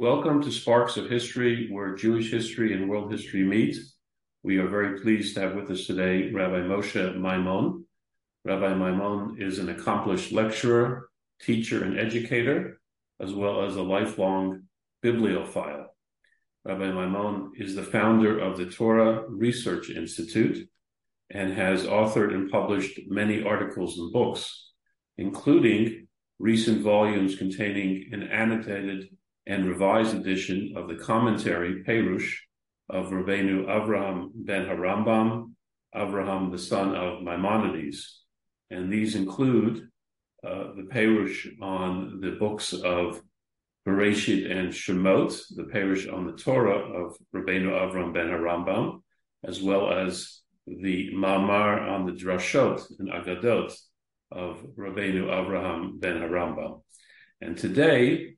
Welcome to Sparks of History, where Jewish history and world history meet. We are very pleased to have with us today Rabbi Moshe Maimon. Rabbi Maimon is an accomplished lecturer, teacher, and educator, as well as a lifelong bibliophile. Rabbi Maimon is the founder of the Torah Research Institute and has authored and published many articles and books, including recent volumes containing an annotated and revised edition of the commentary, Perush, of Rabbeinu Avraham ben Harambam, Avraham the son of Maimonides. And these include uh, the Perush on the books of Bereshit and Shemot, the Perush on the Torah of Rabbeinu Avraham ben Harambam, as well as the Ma'amar on the Drashot and Agadot of Rabbeinu Avraham ben Harambam. And today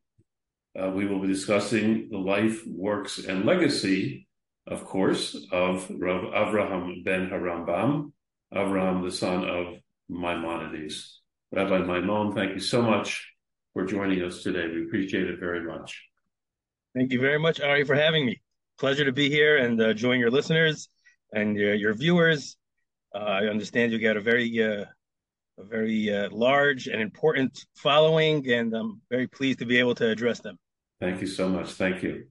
uh, we will be discussing the life, works, and legacy, of course, of Rav Avraham ben Harambam, Avraham, the son of Maimonides. Rabbi Maimon, thank you so much for joining us today. We appreciate it very much. Thank you very much, Ari, for having me. Pleasure to be here and uh, join your listeners and your, your viewers. Uh, I understand you got a very uh, a very uh, large and important following, and I'm very pleased to be able to address them. Thank you so much. Thank you.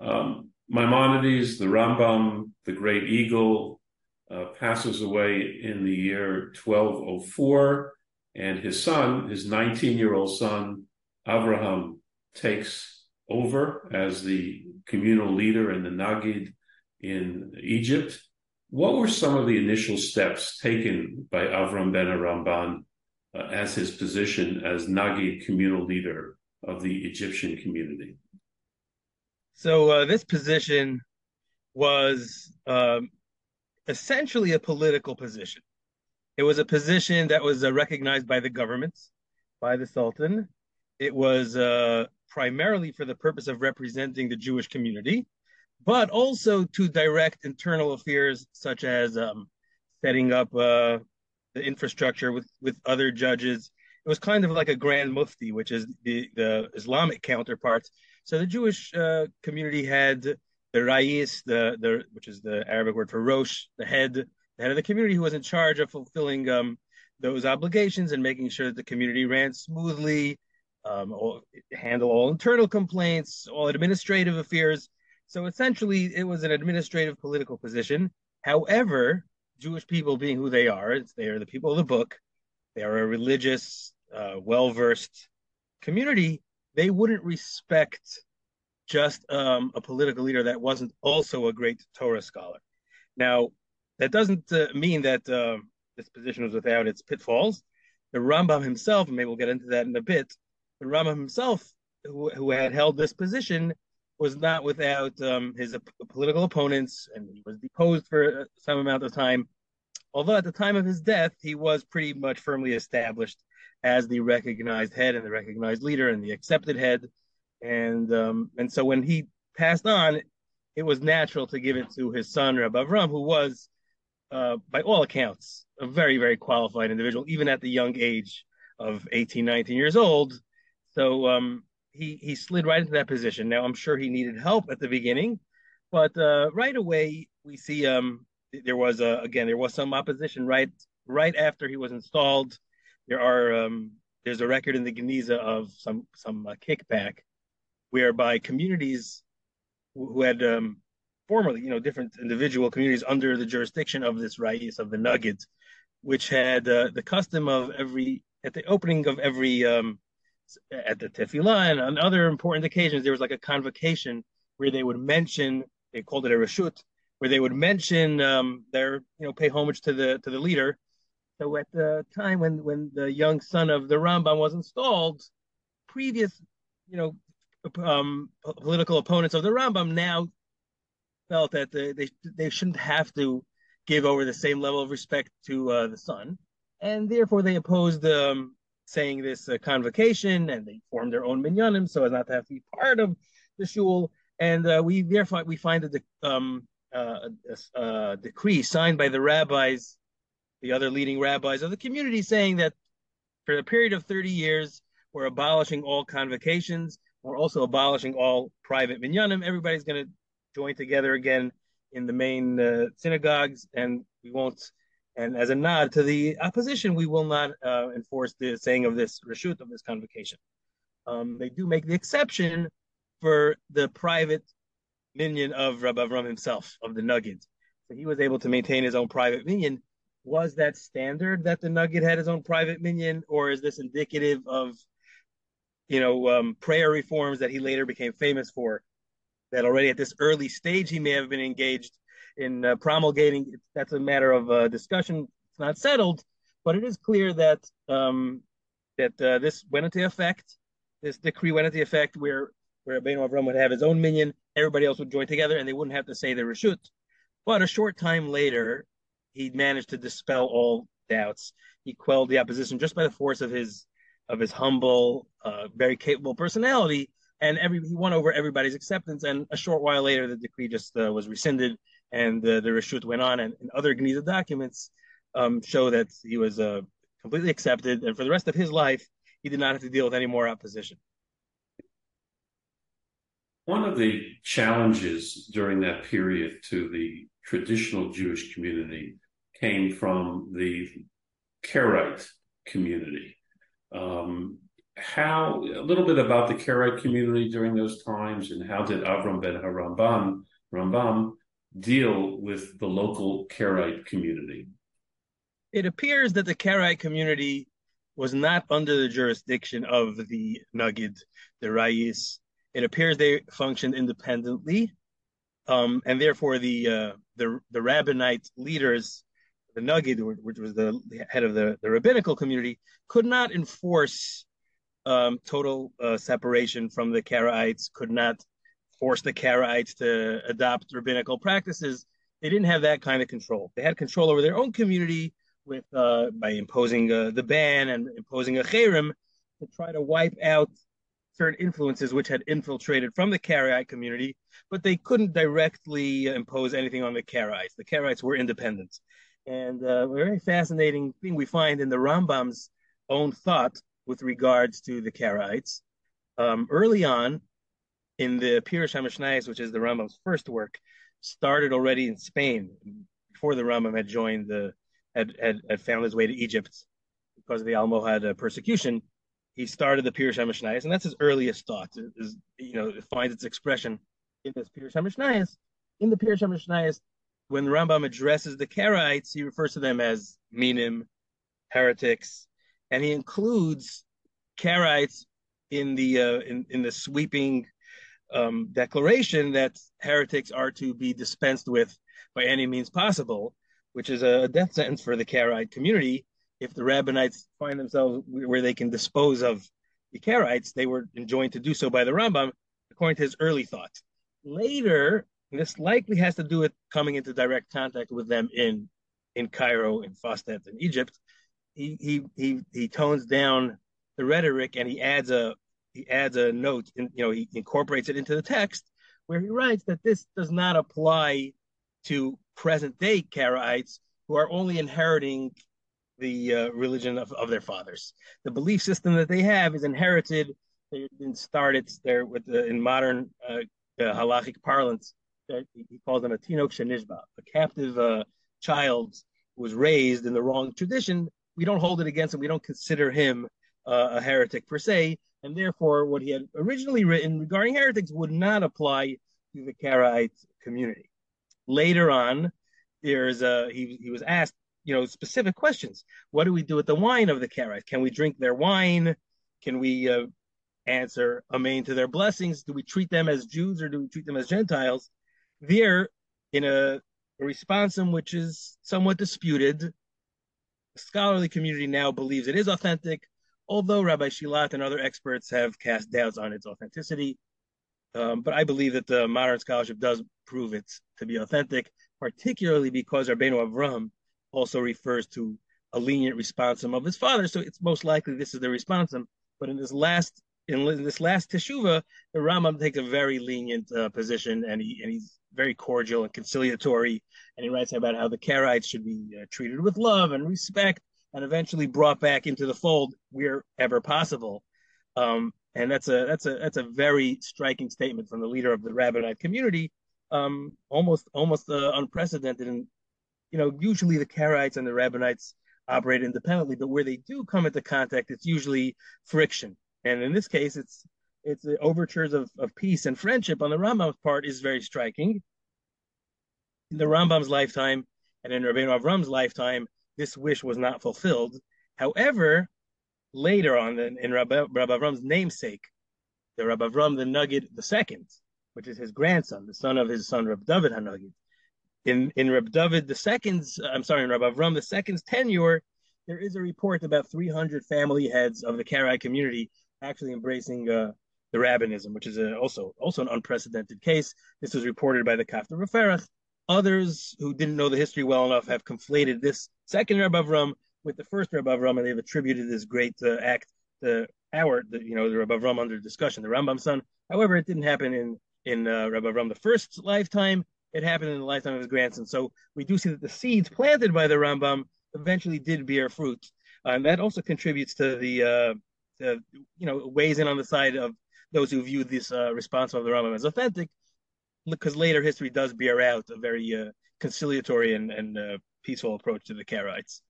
Um, Maimonides, the Rambam, the great eagle, uh, passes away in the year 1204, and his son, his 19 year old son, Abraham, takes over as the communal leader and the Nagid in Egypt. What were some of the initial steps taken by Avram ben Harambam uh, as his position as Nagid communal leader of the Egyptian community? So uh, this position was um, essentially a political position. It was a position that was uh, recognized by the government, by the Sultan. It was uh, primarily for the purpose of representing the Jewish community but also to direct internal affairs such as um, setting up uh, the infrastructure with, with other judges. It was kind of like a grand mufti, which is the, the Islamic counterpart. So the Jewish uh, community had the rais, the, the which is the Arabic word for rosh, the head, the head of the community who was in charge of fulfilling um, those obligations and making sure that the community ran smoothly, um, handle all internal complaints, all administrative affairs. So essentially, it was an administrative political position. However, Jewish people being who they are, they are the people of the book, they are a religious, uh, well versed community. They wouldn't respect just um, a political leader that wasn't also a great Torah scholar. Now, that doesn't uh, mean that uh, this position was without its pitfalls. The Rambam himself, and maybe we'll get into that in a bit, the Rambam himself, who, who had held this position, was not without um, his uh, political opponents, and he was deposed for some amount of time. Although at the time of his death, he was pretty much firmly established as the recognized head and the recognized leader and the accepted head, and um, and so when he passed on, it was natural to give it to his son Rabbi Avram, who was, uh, by all accounts, a very very qualified individual, even at the young age of 18, 19 years old. So um, he he slid right into that position. Now I'm sure he needed help at the beginning, but uh, right away we see um there was a again there was some opposition right right after he was installed. There are um, there's a record in the Geniza of some some uh, kickback, whereby communities who had um, formerly you know different individual communities under the jurisdiction of this rais of the Nagids, which had uh, the custom of every at the opening of every um, at the tefillah and on other important occasions, there was like a convocation where they would mention, they called it a reshut, where they would mention um, their, you know, pay homage to the to the leader. So at the time when when the young son of the Rambam was installed, previous, you know, um, political opponents of the Rambam now felt that the, they they shouldn't have to give over the same level of respect to uh, the son, and therefore they opposed um, saying this uh, convocation, and they formed their own minyanim so as not to have to be part of the shul. And uh, we therefore we find a, de- um, uh, a, a, decree signed by the rabbis, the other leading rabbis of the community, saying that for a period of 30 years, we're abolishing all convocations. we're also abolishing all private minyanim. Everybody's going to join together again in the main uh, synagogues, and we won't. And as a nod to the opposition, we will not uh, enforce the saying of this reshut of this convocation. Um, they do make the exception for the private minyan of Rabbi Avram himself, of the Nagid. So he was able to maintain his own private minyan. Was that standard that the Nagid had his own private minyan, or is this indicative of, you know, um, prayer reforms that he later became famous for? That already at this early stage he may have been engaged in uh, promulgating. That's a matter of uh, discussion. It's not settled, but it is clear that um, that uh, this went into effect. This decree went into effect where where Rabbeinu Avram would have his own minyan, everybody else would join together, and they wouldn't have to say the reshut. But a short time later, he managed to dispel all doubts. He quelled the opposition just by the force of his of his humble, uh, very capable personality, and every he won over everybody's acceptance. And a short while later, the decree just uh, was rescinded, and the reshut went on. And, and other Geniza documents um, show that he was uh, completely accepted, and for the rest of his life, he did not have to deal with any more opposition. One of the challenges during that period to the traditional Jewish community came from the Karaite community. Um, how a little bit about the Karaite community during those times, and how did Avram ben Harambam Rambam deal with the local Karaite community? It appears that the Karaite community was not under the jurisdiction of the Nagid, the Rais. It appears they functioned independently um, and therefore the uh, the the rabbinite leaders, the which was the head of the, the rabbinical community, could not enforce um, total uh, separation from the Karaites, could not force the Karaites to adopt rabbinical practices. They didn't have that kind of control. They had control over their own community with uh, by imposing uh, the ban and imposing a cherem to try to wipe out certain influences which had infiltrated from the Karaite community, but they couldn't directly impose anything on the Karaites. The Karaites were independent. And uh, a very fascinating thing we find in the Rambam's own thought with regards to the Karaites. Um, early on, in the Pirush HaMishnayos, which is the Rambam's first work, started already in Spain before the Rambam had joined the had had, had found his way to Egypt because of the Almohad uh, persecution he started the Pirush HaMishnayos, and that's his earliest thought. Is you know it finds its expression in this Pirush HaMishnayos. In the Pirush HaMishnayos, when the Rambam addresses the Karaites, he refers to them as minim, heretics, and he includes Karaites in the uh, in in the sweeping um, declaration that heretics are to be dispensed with by any means possible, which is a death sentence for the Karaite community if the Rabbinites find themselves where they can dispose of the Karaites, they were enjoined to do so by the Rambam, according to his early thoughts. Later, this likely has to do with coming into direct contact with them in in Cairo, in Fustat, in Egypt. He he he he tones down the rhetoric and he adds a he adds a note, and you know he incorporates it into the text where he writes that this does not apply to present day Karaites who are only inheriting the uh, religion of, of their fathers. The belief system that they have is inherited. They didn't start it there with the, in modern uh, uh, halachic parlance. That he calls them a tinok shenishba, a captive uh, child who was raised in the wrong tradition. We don't hold it against him. We don't consider him uh, a heretic per se, and therefore, what he had originally written regarding heretics would not apply to the Karaite community. Later on, there's a he, he was asked you know specific questions. What do we do with the wine of the Karaites? Can we drink their wine? Can we uh, answer amen to their blessings? Do we treat them as Jews or do we treat them as Gentiles? There, in a, a response in which is somewhat disputed, the scholarly community now believes it is authentic, although Rabbi Shilat and other experts have cast doubts on its authenticity. Um, but I believe that the modern scholarship does prove it to be authentic, particularly because Rabbeinu Avram also refers to a lenient responsum of his father. So it's most likely this is the responsum. But in this last in this last teshuva, the Rambam takes a very lenient uh, position, and he and he's very cordial and conciliatory, and he writes about how the Karaites should be uh, treated with love and respect, and eventually brought back into the fold wherever possible. Um, and that's a that's a that's a very striking statement from the leader of the Rabbinite community, um, almost almost uh, unprecedented. And you know, usually the Karaites and the Rabbinites operate independently, but where they do come into contact, it's usually friction. And in this case, it's it's the overtures of, of peace and friendship on the Rambam's part is very striking. In the Rambam's lifetime and in Rabbeinu Avram's lifetime, this wish was not fulfilled. However, later on in, in Rabbi, Rabbi Avram's namesake, the Rabbi Avram the Nagid second, which is his grandson, the son of his son Reb David HaNagid. In in Reb David the second's, I'm sorry, in Rabbi Avram the second's tenure, there is a report about 300 family heads of the Karaite community actually embracing uh, the rabbinism, which is a, also also an unprecedented case. This was reported by the Kaftor Vaferach. Others who didn't know the history well enough have conflated this second Rabbi Avram with the first Rabbi Avram, and they've attributed this great uh, act to our, the, you know, the Rabbi Avram under discussion, the Rambam's son. However, it didn't happen in in uh, Rabbi Avram the first lifetime. It happened in the lifetime of his grandson. So we do see that the seeds planted by the Rambam eventually did bear fruit, uh, and that also contributes to the, uh, the, you know, weighs in on the side of those who view this uh, response of the Rambam as authentic, because later history does bear out a very uh, conciliatory and, and uh, peaceful approach to the Karaites.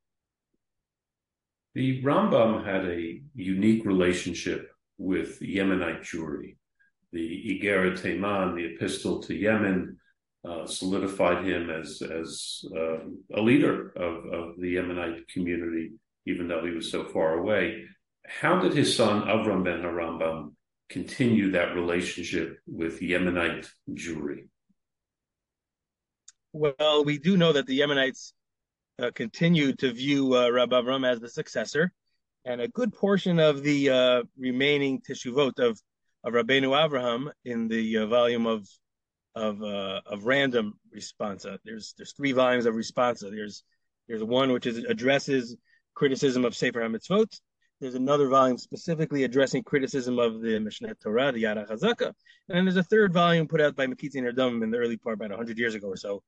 The Rambam had a unique relationship with Yemenite Jewry. The Igeret Teman, the epistle to Yemen, uh, solidified him as as uh, a leader of, of the Yemenite community, even though he was so far away. How did his son Avram ben Harambam continue that relationship with Yemenite Jewry? Well, we do know that the Yemenites uh, continued to view uh, Rabbi Avram as the successor, and a good portion of the uh, remaining teshuvot of of Rabbeinu Avraham in the uh, volume of of uh, of random responsa. There's there's three volumes of responsa. There's there's one which is addresses criticism of Sefer HaMitzvot. There's another volume specifically addressing criticism of the Mishneh Torah, the Yad HaChazaka. And then there's a third volume put out by Mekitzei Nerdum in the early part, about 100 years ago or so,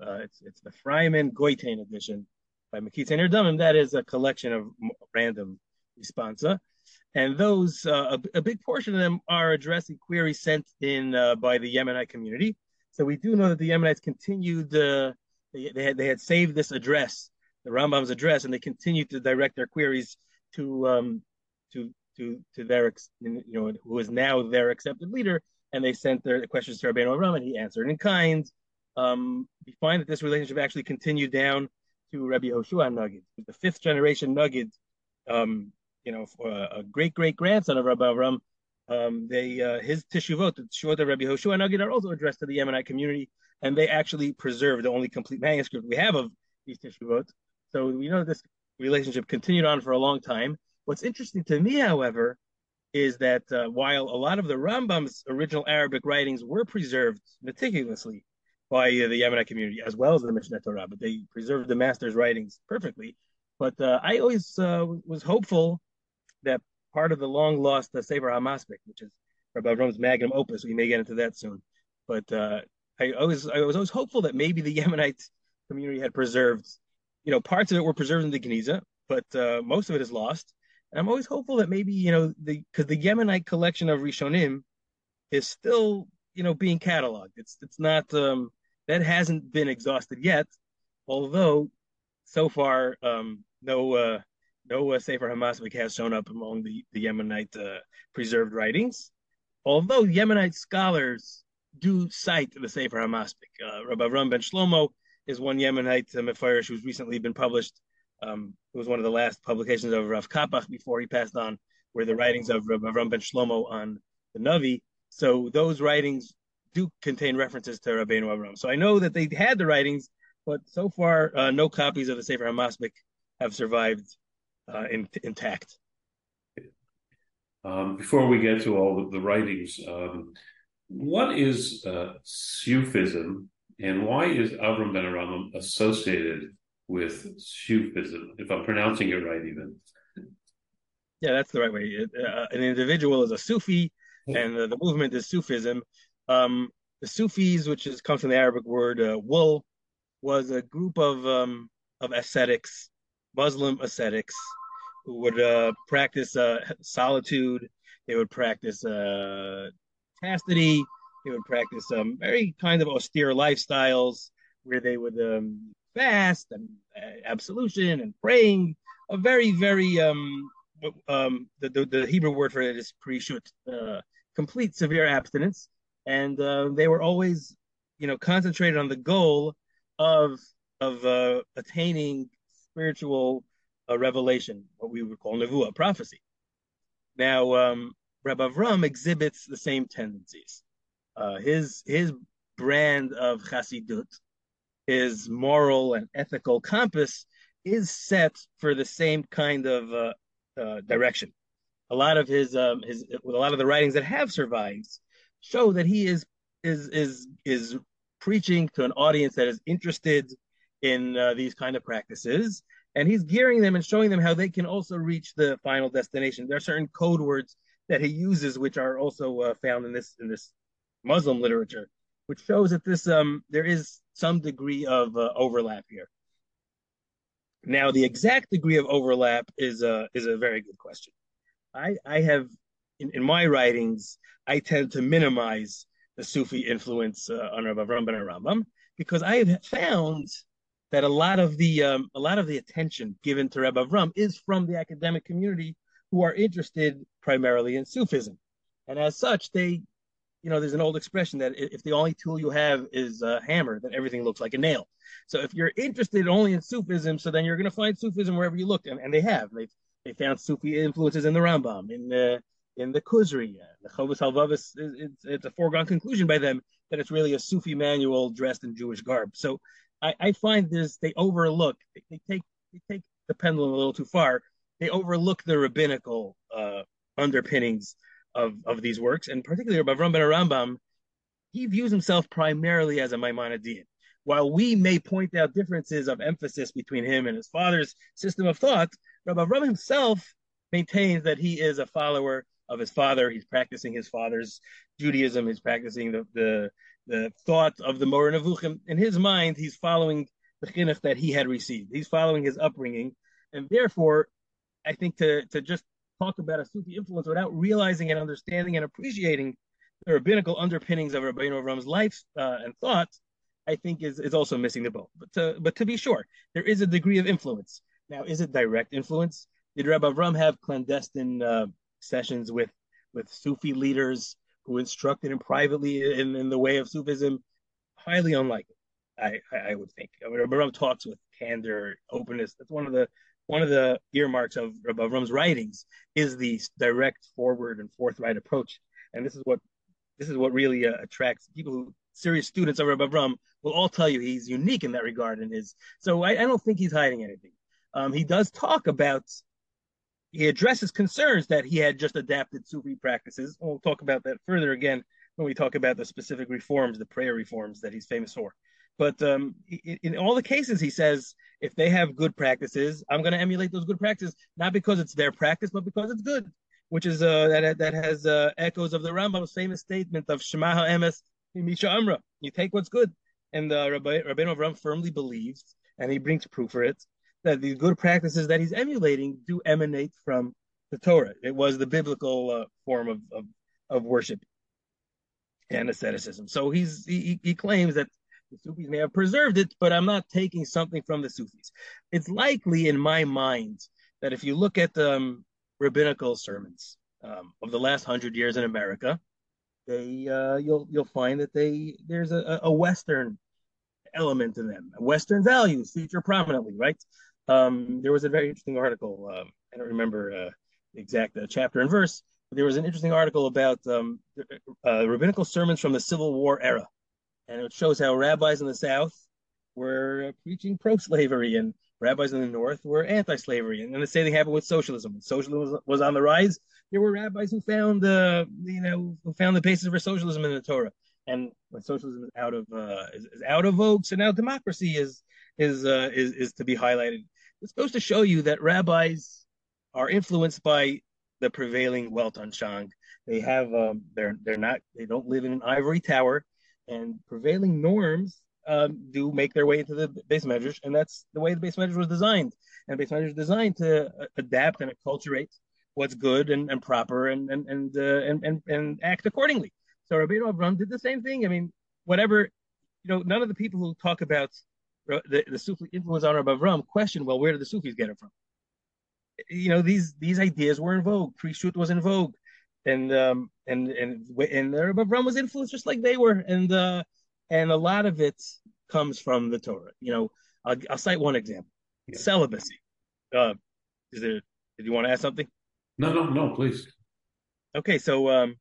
uh, it's it's the Freimann Goitein edition by Mekitzei Nirdamim. That is a collection of random responsa, and those uh, a, a, big portion of them are addressing queries sent in uh, by the Yemenite community. So we do know that the Yemenites continued. Uh, they, they had they had saved this address, the Rambam's address, and they continued to direct their queries to um, to to to their you know who is now their accepted leader, and they sent their questions to Rabbeinu Avraham, and he answered in kind. Um, we find that this relationship actually continued down to Rabbi Hoshua Nagid, the fifth generation Nagid, um, you know, for a great great grandson of Rabbi Avram. Um, they uh, his teshuvot, the teshuvot of Rabbi Hoshua Nagid, are also addressed to the Yemenite community, and they actually preserve the only complete manuscript we have of these teshuvot. So we know this relationship continued on for a long time. What's interesting to me, however, is that uh, while a lot of the Rambam's original Arabic writings were preserved meticulously, by uh, the Yemenite community as well as the Mishneh Torah, but they preserved the master's writings perfectly. But uh, I always uh, was hopeful that part of the long lost uh, Sefer HaMaspik, which is Rabbi Avram's magnum opus, we may get into that soon. But uh, I always I was always hopeful that maybe the Yemenite community had preserved, you know, parts of it were preserved in the Geniza, but uh, most of it is lost. And I'm always hopeful that maybe you know the because the Yemenite collection of Rishonim is still you know being cataloged. It's it's not um, that hasn't been exhausted yet, although so far um, no uh, no uh, Sefer HaMaspik has shown up among the, the Yemenite uh, preserved writings. Although Yemenite scholars do cite the Sefer HaMaspik. Uh, Rabbi Ram ben Shlomo is one Yemenite Mefarish who's recently been published. Um, it was one of the last publications of Rav Kapach before he passed on, were the writings of Rabbi Ram ben Shlomo on the Navi. So those writings do contain references to Rabbeinu Avram. So I know that they had the writings, but so far uh, no copies of the Sefer HaMaspik have survived uh, in, intact. Um, before we get to all the, the writings, um, what is uh, Sufism and why is Avram Ben Aram associated with Sufism, if I'm pronouncing it right even? Yeah, that's the right way. It, uh, an individual is a Sufi, and the movement is Sufism. Um, the Sufis, which is comes from the Arabic word uh, wool, was a group of um, of ascetics, Muslim ascetics, who would uh, practice uh, solitude They would practice uh, chastity. They would practice some very kind of austere lifestyles where they would um, fast and uh, absolution and praying. A very, very um, um, the, the, the Hebrew word for it is prishut, uh, complete severe abstinence, and uh, they were always, you know, concentrated on the goal of of uh, attaining spiritual uh, revelation, what we would call nevuah, prophecy. Now, um, Rabbi Avram exhibits the same tendencies. Uh, his his brand of Chassidut, his moral and ethical compass, is set for the same kind of uh, uh, direction. A lot of his um, his a lot of the writings that have survived show that he is is is is preaching to an audience that is interested in uh, these kind of practices and he's gearing them and showing them how they can also reach the final destination there are certain code words that he uses which are also uh, found in this in this muslim literature which shows that this um there is some degree of uh, overlap here. Now the exact degree of overlap is a is a very good question. I i have in, in my writings i tend to minimize the Sufi influence uh, on Rav Avram ben Rambam, because I have found that a lot of the um, a lot of the attention given to Rabbi Avram is from the academic community who are interested primarily in Sufism, and as such, they, you know, there's an old expression that if the only tool you have is a hammer, then everything looks like a nail. So if you're interested only in Sufism, so then you're going to find Sufism wherever you look, and, and they have. They they found Sufi influences in the Rambam, in the in the Kuzri. The Chovos Halevavos, it's, it's a foregone conclusion by them that it's really a Sufi manual dressed in Jewish garb. So I, I find this, they overlook, they, they, take they take the pendulum a little too far. They overlook the rabbinical uh, underpinnings of, of these works, and particularly Rabbi Avram ben Rambam, he views himself primarily as a Maimonidean. While we may point out differences of emphasis between him and his father's system of thought, Rabbi Avram himself maintains that he is a follower of his father. He's practicing his father's Judaism. He's practicing the the, the thought of the Nevuchim. In his mind, he's following the chinuch that he had received. He's following his upbringing, and therefore, I think to to just talk about a Sufi influence without realizing and understanding and appreciating the rabbinical underpinnings of Rabbeinu Avram's life uh, and thought, I think is is also missing the boat. But to, but to be sure, there is a degree of influence. Now, is it direct influence? Did Rabbi Avram have clandestine uh, sessions with with Sufi leaders who instructed him privately in, in the way of Sufism, highly unlikely. I, I, I would think. I mean, Rabbi talks with candor, openness. That's one of the one of the earmarks of Rabbi Avram's writings is the direct, forward, and forthright approach. And this is what this is what really uh, attracts people who serious students of Rabbi Avram will all tell you he's unique in that regard. And his so I, I don't think he's hiding anything. Um, he does talk about he addresses concerns that he had just adapted Sufi practices. We'll talk about that further again when we talk about the specific reforms, the prayer reforms that he's famous for. But um, in, all the cases, he says if they have good practices, I'm going to emulate those good practices, not because it's their practice, but because it's good, which is uh, that that has uh, echoes of the Rambam's famous statement of Shema HaEmes Misha Amra. You take what's good, and uh, Rabbi Rabbeinu Avram firmly believes, and he brings proof for it that the good practices that he's emulating do emanate from the Torah. It was the biblical uh, form of, of, of worship and asceticism. So he's he, he claims that the Sufis may have preserved it, but I'm not taking something from the Sufis. It's likely in my mind that if you look at the um, rabbinical sermons um, of the last hundred years in America, they uh, you'll you'll find that they there's a, a Western element in them. Western values feature prominently, right? Um, there was a very interesting article. Um, I don't remember uh, the exact uh, chapter and verse, but there was an interesting article about um, uh, rabbinical sermons from the Civil War era, and it shows how rabbis in the South were preaching pro-slavery and rabbis in the North were anti-slavery. And then the same thing happened with socialism. When socialism was, was on the rise, there were rabbis who found, uh, you know, who found the basis for socialism in the Torah. And when socialism is out of uh, is, is out of vogue, so now democracy is is uh, is is to be highlighted. This goes to show you that rabbis are influenced by the prevailing Weltanschauung. They have um, they're they're not they don't live in an ivory tower, and prevailing norms um, do make their way into the beis medrash, and that's the way the beis medrash was designed. And base is designed to uh, adapt and acculturate what's good and, and proper and and and, uh, and and and act accordingly. So Rabbeinu Avram did the same thing. I mean, whatever, you know, none of the people who talk about the, the Sufi influence on Rabbi Avram question, well, where did the Sufis get it from? You know, these these ideas were in vogue. Prishut was in vogue, and um and and and Rabbi Avram was influenced just like they were, and uh and a lot of it comes from the Torah. You know, I'll, I'll cite one example: yeah. celibacy. Uh, is there? Did you want to ask something? No, no, no, please. Okay, so um,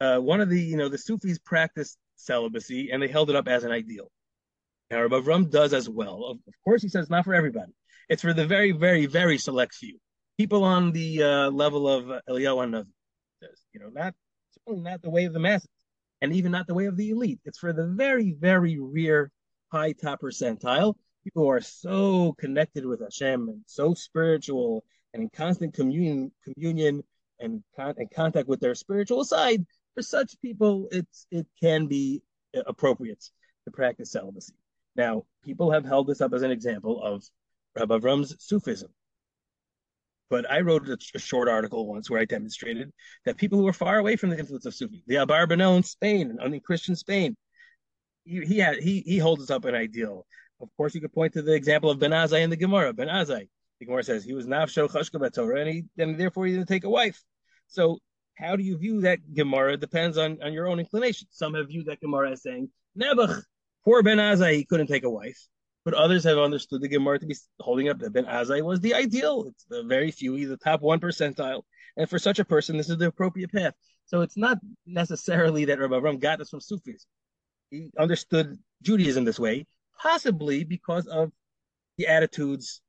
uh, one of the you know the Sufis practiced celibacy and they held it up as an ideal. Now Rabbi Avram does as well. Of, of course, he says not for everybody. It's for the very, very, very select few people on the uh, level of uh, Eliyahu You know, not certainly not the way of the masses, and even not the way of the elite. It's for the very, very rare, high top percentile people who are so connected with Hashem and so spiritual and in constant communion, communion and, con- and contact with their spiritual side, for such people, it's it can be appropriate to practice celibacy. Now, people have held this up as an example of Rabbi Avram's Sufism. But I wrote a, a, short article once where I demonstrated that people who are far away from the influence of Sufi, the Abarbanel in Spain, in Christian Spain, he he, had, he he holds up an ideal. Of course, you could point to the example of Ben Azai in the Gemara. Ben Azai, the Gemara says he was nafsho chashka Torah, and he and therefore he didn't take a wife. So how do you view that Gemara depends on, on your own inclination. Some have viewed that Gemara as saying Nebuch, poor Ben Azai, he couldn't take a wife. But others have understood the Gemara to be holding up that Ben Azai was the ideal. It's the very few, he's the top one percentile. And for such a person, this is the appropriate path. So it's not necessarily that Rabbi Avram got this from Sufis. He understood Judaism this way, possibly because of the attitudes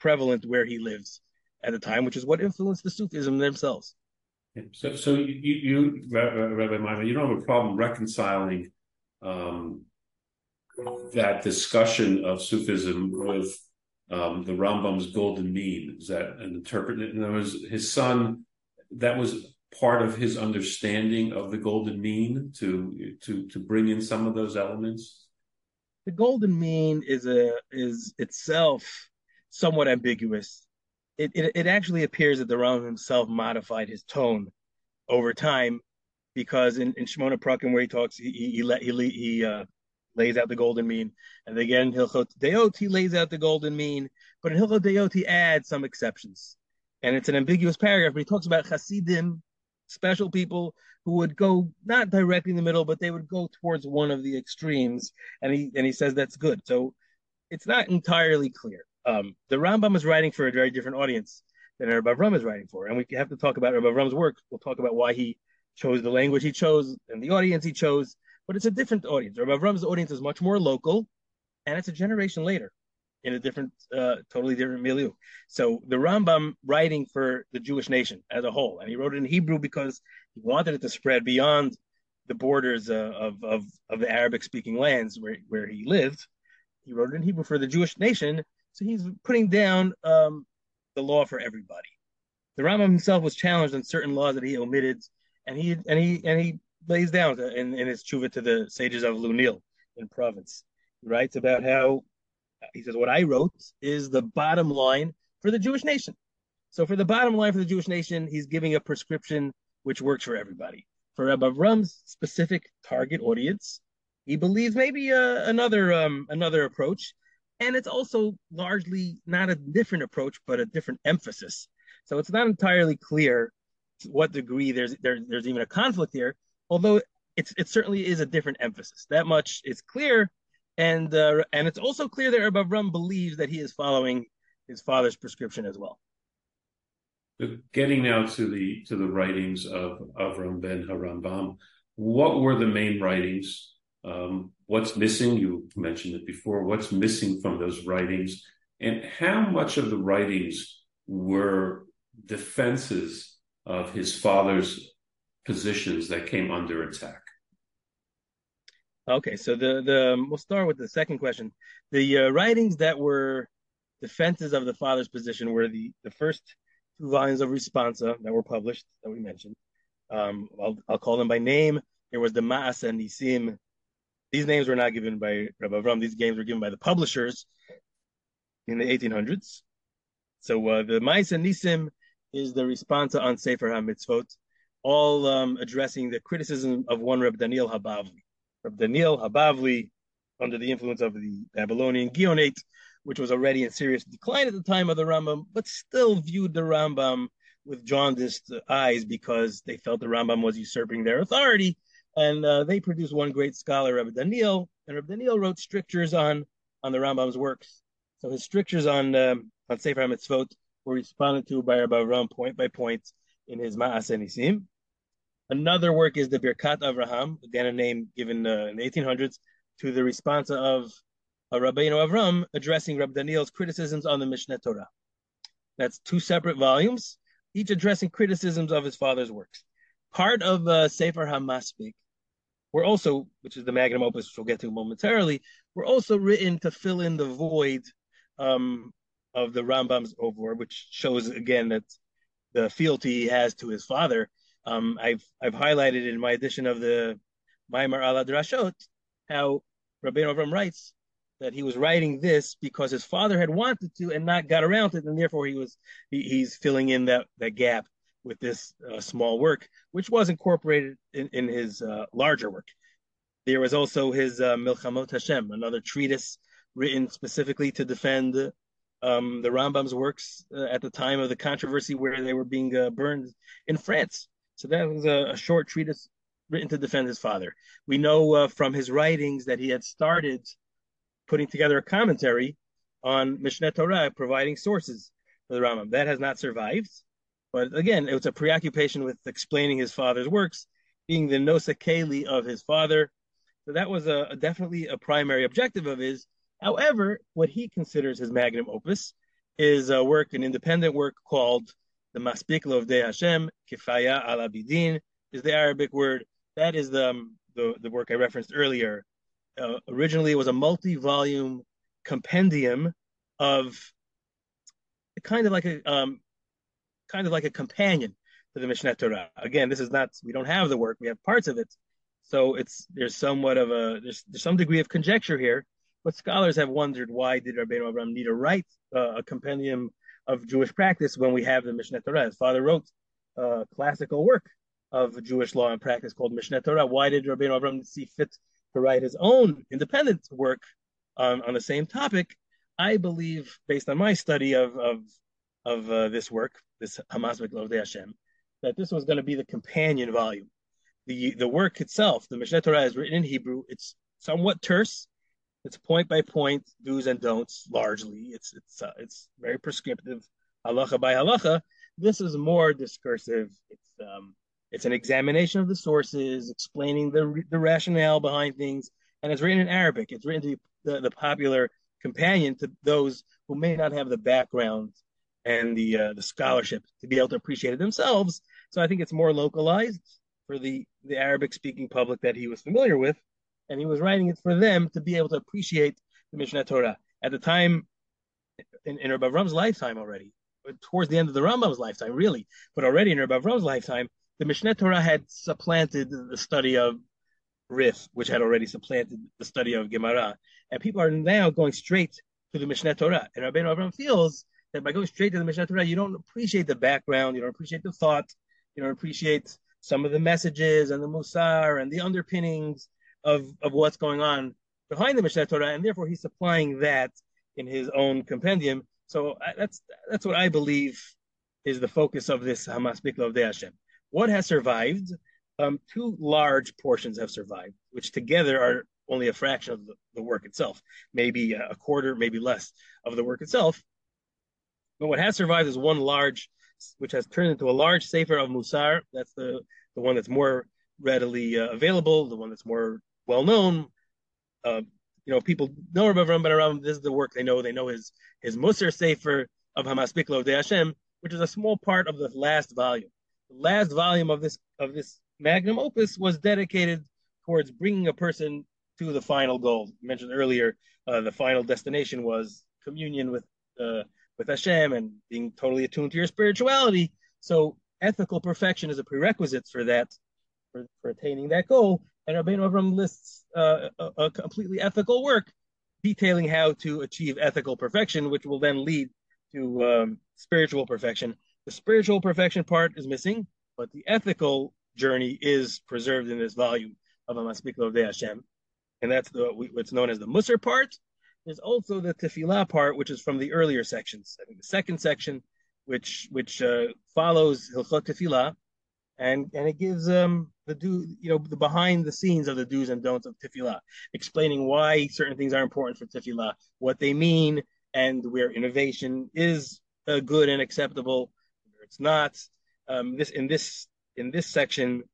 prevalent where he lives at the time, which is what influenced the Sufism themselves. So, so you, you Rabbi Maimon, you don't have a problem reconciling um, that discussion of Sufism with um, the Rambam's golden mean. Is that an interpret? In other words, his son, that was part of his understanding of the golden mean to to to bring in some of those elements. The golden mean is a is itself somewhat ambiguous. It, it, it actually appears that the Rambam himself modified his tone over time because in, in Shemona Prakim where he talks, he he he, he, he uh, lays out the golden mean. And again, in Hilchot Deot, he lays out the golden mean. But in Hilchot Deot, he adds some exceptions. And it's an ambiguous paragraph, but he talks about Hasidim, special people who would go not directly in the middle, but they would go towards one of the extremes. And he and he says that's good. So it's not entirely clear. Um, the Rambam is writing for a very different audience than Rabbi Avram is writing for. And we have to talk about Rabbi Avram's work. We'll talk about why he chose the language he chose and the audience he chose but it's a different audience. Rabbi Avram's audience is much more local, and it's a generation later in a different, uh, totally different milieu. So the Rambam writing for the Jewish nation as a whole, and he wrote it in Hebrew because he wanted it to spread beyond the borders uh, of, of of the Arabic speaking lands where where he lived. He wrote it in Hebrew for the Jewish nation, so he's putting down um, the law for everybody. The Rambam himself was challenged on certain laws that he omitted, and he and he and he lays down in, in his tshuva to the sages of Lunel in Provence. He writes about how he says, What I wrote is the bottom line for the Jewish nation. So, for the bottom line for the Jewish nation, he's giving a prescription which works for everybody. For Rabbi Avram's specific target audience, he believes maybe uh, another um, another approach, and it's also largely not a different approach, but a different emphasis. So it's not entirely clear what degree there's there, there's even a conflict here although it's it certainly is a different emphasis. That much is clear, and uh, and it's also clear that Rabbi Avram believes that he is following his father's prescription as well. Getting now to the to the writings of Avram ben Harambam, what were the main writings? Um, what's missing? You mentioned it before. What's missing from those writings, and how much of the writings were defenses of his father's positions that came under attack. Okay, so the the we'll start with the second question. The uh, writings that were defenses of the father's position were the the first two volumes of Responsa that were published that we mentioned. Um, I'll, I'll call them by name. There was the Maasa Nisim. These names were not given by Rabbi Avram. These names were given by the publishers in the 1800s. So uh, the Maasa Nisim is the responsa on Sefer HaMitzvot, all um, addressing the criticism of one Reb Daniel Habavli. Reb Daniel Habavli, under the influence of the Babylonian Geonate, which was already in serious decline at the time of the Rambam, but still viewed the Rambam with jaundiced eyes because they felt the Rambam was usurping their authority. And uh, they produced one great scholar, Reb Daniel, and Reb Daniel wrote strictures on on the Rambam's works. So his strictures on um, on Sefer HaMitzvot were responded to by Rabbi Avram point by point in his Ma'aseh Nisim. Another work is the Birkat Avraham, again a name given uh, in the 1800s to the response of uh, Rabbeinu Avram addressing Rabbi Daniel's criticisms on the Mishneh Torah. That's two separate volumes, each addressing criticisms of his father's works. Part of uh, Sefer HaMaspik were also, which is the magnum opus, which we'll get to momentarily, were also written to fill in the void um, of the Rambam's over, which shows again that the fealty he has to his father. Um, I've I've highlighted in my edition of the Maimar al Drashot how Rabbi Avram writes that he was writing this because his father had wanted to and not got around to it, and therefore he was he, he's filling in that that gap with this uh, small work, which was incorporated in, in his uh, larger work. There was also his uh, Milchamot Hashem, another treatise written specifically to defend um, the Rambam's works uh, at the time of the controversy where they were being uh, burned in France. So that was a, a, short treatise written to defend his father. We know uh, from his writings that he had started putting together a commentary on Mishneh Torah, providing sources for the Rambam. That has not survived. But again, it was a preoccupation with explaining his father's works, being the nosa of his father. So that was a, a, definitely a primary objective of his. However, what he considers his magnum opus is a work, an independent work called the Maspik Lovdei Hashem, Kifaya al Abidin, is the Arabic word. That is the, um, the, the work I referenced earlier. Uh, originally, it was a multi volume compendium of kind of like a um, kind of like a companion to the Mishneh Torah. Again, this is not we don't have the work; we have parts of it, so it's there's somewhat of a there's, there's some degree of conjecture here. But scholars have wondered why did Rabbeinu Abraham need to write uh, a compendium of Jewish practice when we have the Mishneh Torah? His father wrote a classical work of Jewish law and practice called Mishneh Torah. Why did Rabbeinu Abraham see fit to write his own independent work on, on the same topic? I believe, based on my study of of of uh, this work, this HaMaspik Lovdei Hashem, that this was going to be the companion volume. The the work itself, the Mishneh Torah is written in Hebrew. It's somewhat terse. It's point by point, do's and don'ts largely. It's it's uh, it's very prescriptive, halacha by halacha. This is more discursive. It's um, it's an examination of the sources, explaining the the rationale behind things, and it's written in Arabic. It's written to the, the popular companion to those who may not have the background and the uh, the scholarship to be able to appreciate it themselves. So I think it's more localized for the the Arabic speaking public that he was familiar with, and he was writing it for them to be able to appreciate the Mishneh Torah. At the time in, in Rabbi Avram's lifetime already, towards the end of the Rambam's lifetime, really, but already in Rabbi Avram's lifetime, the Mishneh Torah had supplanted the study of Rif, which had already supplanted the study of Gemara, and people are now going straight to the Mishneh Torah. And Rabbi Avram feels that by going straight to the Mishneh Torah, you don't appreciate the background, you don't appreciate the thought, you don't appreciate some of the messages and the musar and the underpinnings of, of what's going on behind the Mishnah Torah, and therefore he's supplying that in his own compendium. So that's that's what I believe is the focus of this HaMaspik Lovdei Hashem. What has survived? Um, two large portions have survived, which together are only a fraction of the, the work itself, maybe a quarter, maybe less of the work itself. But what has survived is one large, which has turned into a large Sefer of Musar. That's the, the one that's more readily uh, available, the one that's more well known. Uh, you know, people know Rabbi Avram Ben Aram. This is the work they know. They know his his Musar Sefer of HaMaspik Lovdei Hashem, which is a small part of the last volume. The last volume of this of this magnum opus was dedicated towards bringing a person to the final goal. Mentioned earlier, uh, the final destination was communion with uh, with Hashem and being totally attuned to your spirituality. So ethical perfection is a prerequisite for that, for, for attaining that goal. And Rabbeinu Avram lists uh, a, a, completely ethical work detailing how to achieve ethical perfection, which will then lead to um, spiritual perfection. The spiritual perfection part is missing, but the ethical journey is preserved in this volume of HaMaspik Lovdei Hashem, and that's the what's known as the Musar part. There's also the Tefillah part, which is from the earlier sections. I think the second section, which which uh, follows Hilchot Tefillah, and and it gives um the do you know the behind the scenes of the do's and don'ts of tefillah, explaining why certain things are important for tefillah, what they mean, and where innovation is uh, good and acceptable, where it's not. Um, this in this in this section,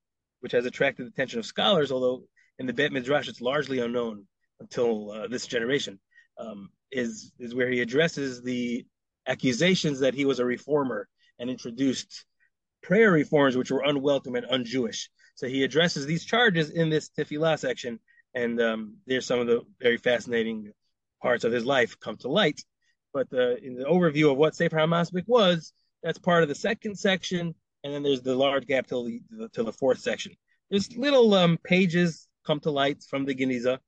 which has attracted the attention of scholars, although in the Bet Midrash it's largely unknown until uh, this generation, um, is is where he addresses the accusations that he was a reformer and introduced prayer reforms which were unwelcome and un-Jewish. So he addresses these charges in this Tefillah section, and um, there's some of the very fascinating parts of his life come to light. But uh, in the overview of what Sefer HaMaspik was, that's part of the second section, and then there's the large gap till the till the fourth section. There's little um, pages come to light from the Geniza,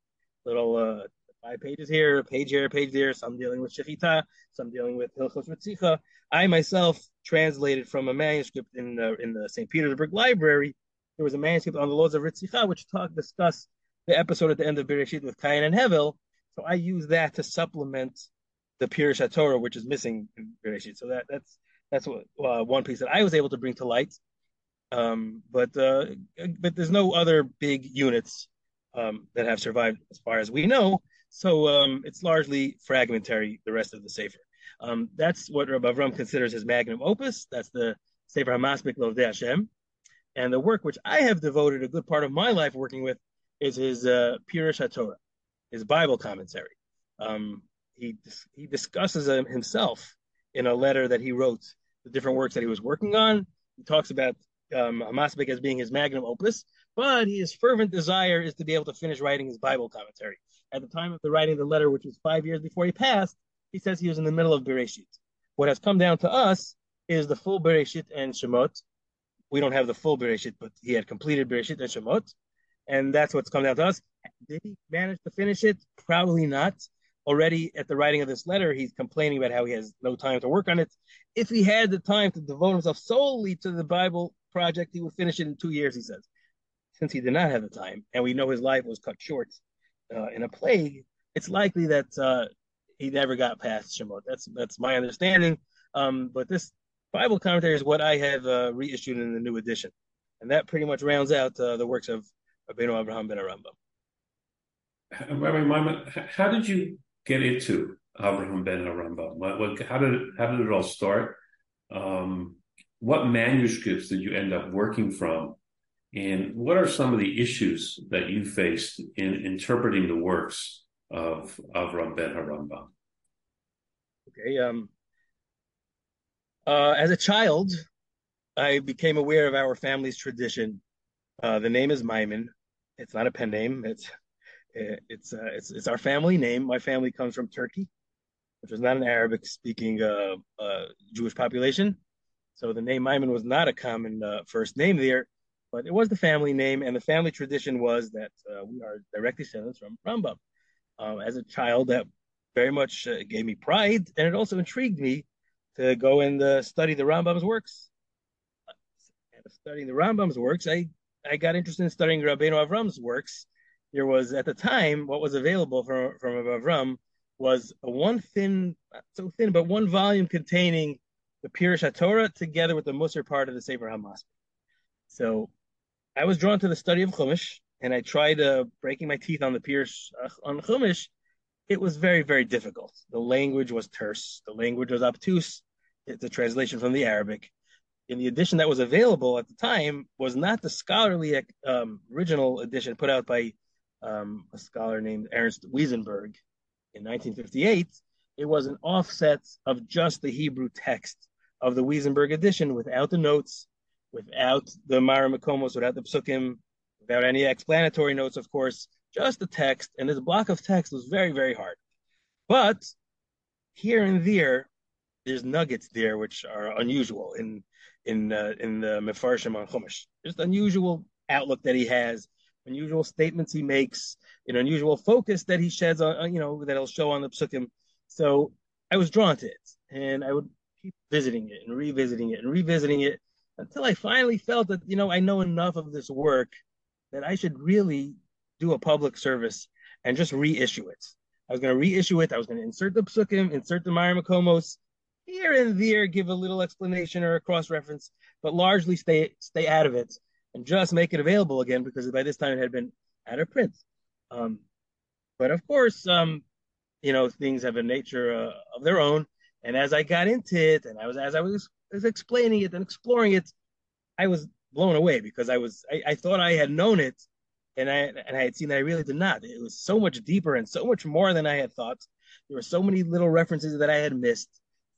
little uh, five pages here, a page here, a page there. Some dealing with Shechita, some dealing with Hilchos Ritzicha. I myself translated from a manuscript in the, in the St. Petersburg Library. There was a manuscript on the laws of Ritzicha, which talk discuss the episode at the end of Bereshit with Cain and Hevel. So I use that to supplement the Pirush Torah, which is missing in Bereshit. So that that's that's what uh, one piece that I was able to bring to light. Um, but uh, but there's no other big units um, that have survived as far as we know. So um, it's largely fragmentary, the rest of the Sefer. Um, that's what Rabbi Avram considers his magnum opus. That's the Sefer HaMaspik Lovdei Hashem. And the work which I have devoted a good part of my life working with is his uh, Pirush HaTorah, his Bible commentary. Um, he, he discusses himself in a letter that he wrote, the different works that he was working on. He talks about um, HaMaspik as being his magnum opus, but his fervent desire is to be able to finish writing his Bible commentary. At the time of the writing of the letter, which was five years before he passed, he says he was in the middle of Bereshit. What has come down to us is the full Bereshit and Shemot. We don't have the full Bereshit, but he had completed Bereshit and Shemot, and that's what's come down to us. Did he manage to finish it? Probably not. Already at the writing of this letter, he's complaining about how he has no time to work on it. If he had the time to devote himself solely to the Bible project, he would finish it in two years, he says. Since he did not have the time, and we know his life was cut short uh, in a plague, it's likely that uh, he never got past Shemot. That's that's my understanding. Um, but this Bible commentary is what I have uh, reissued in the new edition, and that pretty much rounds out uh, the works of Rabbeinu Abraham ben Harambam. Rabbi Maimon, how did you get into Abraham ben Harambam? How did it, how did it all start? Um, what manuscripts did you end up working from? And what are some of the issues that you faced in interpreting the works of Avram ben Harambam? Okay. Um, uh, as a child, I became aware of our family's tradition. Uh, the name is Maimon. It's not a pen name. It's it's uh, it's it's our family name. My family comes from Turkey, which is not an Arabic-speaking uh, uh, Jewish population. So the name Maimon was not a common uh, first name there, but it was the family name, and the family tradition was that uh, we are direct descendants from Rambam. Uh, as a child, that very much uh, gave me pride, and it also intrigued me to go and uh, study the Rambam's works. And studying the Rambam's works, I I got interested in studying Rabbeinu Avram's works. There was at the time what was available from from Avram was a one thin, not so thin, but one volume containing the Pirush Torah together with the Musar part of the Sefer Hamas. So I was drawn to the study of Chumash, and I tried uh, breaking my teeth on the Pierce uh, on Chumash. It was very, very difficult. The language was terse. The language was obtuse. It's a translation from the Arabic. In the edition that was available at the time was not the scholarly um, original edition put out by um, a scholar named Ernst Wiesenberg in 1958. It was an offset of just the Hebrew text of the Wiesenberg edition without the notes, without the Mareh Mekomos, without the Psukim, without any explanatory notes, of course, just the text. And this block of text was very, very hard. But here and there, there's nuggets there which are unusual in in uh, in the Mefarshim on Chumash. Just unusual outlook that he has, unusual statements he makes, an unusual focus that he sheds on, you know, that he'll show on the Psukim. So I was drawn to it, and I would keep visiting it and revisiting it and revisiting it until I finally felt that, you know, I know enough of this work that I should really do a public service and just reissue it. I was going to reissue it. I was going to insert the psukim, insert the Mareh Mekomos, here and there, give a little explanation or a cross reference, but largely stay stay out of it and just make it available again because by this time it had been out of print. Um, but of course, um, you know, things have a nature uh, of their own. And as I got into it, and I was as I was, was explaining it and exploring it, I was blown away because I was I, I thought I had known it, and I and I had seen that I really did not. It was so much deeper and so much more than I had thought. There were so many little references that I had missed,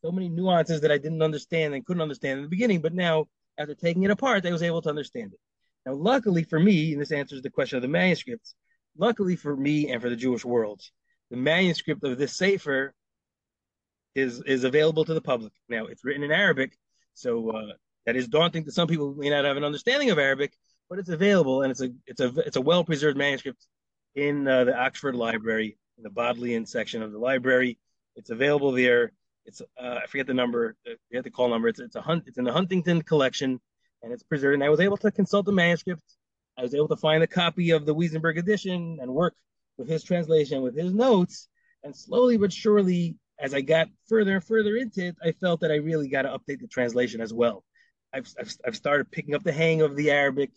so many nuances that I didn't understand and couldn't understand in the beginning. But now, after taking it apart, I was able to understand it. Now, luckily for me, and this answers the question of the manuscripts. Luckily for me and for the Jewish world, the manuscript of this sefer is is available to the public. Now, it's written in Arabic, so uh, that is daunting to some people who may not have an understanding of Arabic, but it's available and it's a it's a it's a well preserved manuscript in uh, the Oxford Library in the Bodleian section of the library. It's available there. It's uh, I forget the number, I forget the call number. It's it's a hunt. It's in the Huntington collection, and it's preserved. And I was able to consult the manuscript. I was able to find a copy of the Wiesenberg edition and work with his translation, with his notes. And slowly but surely, as I got further and further into it, I felt that I really got to update the translation as well. I've, I've, I've started picking up the hang of the Arabic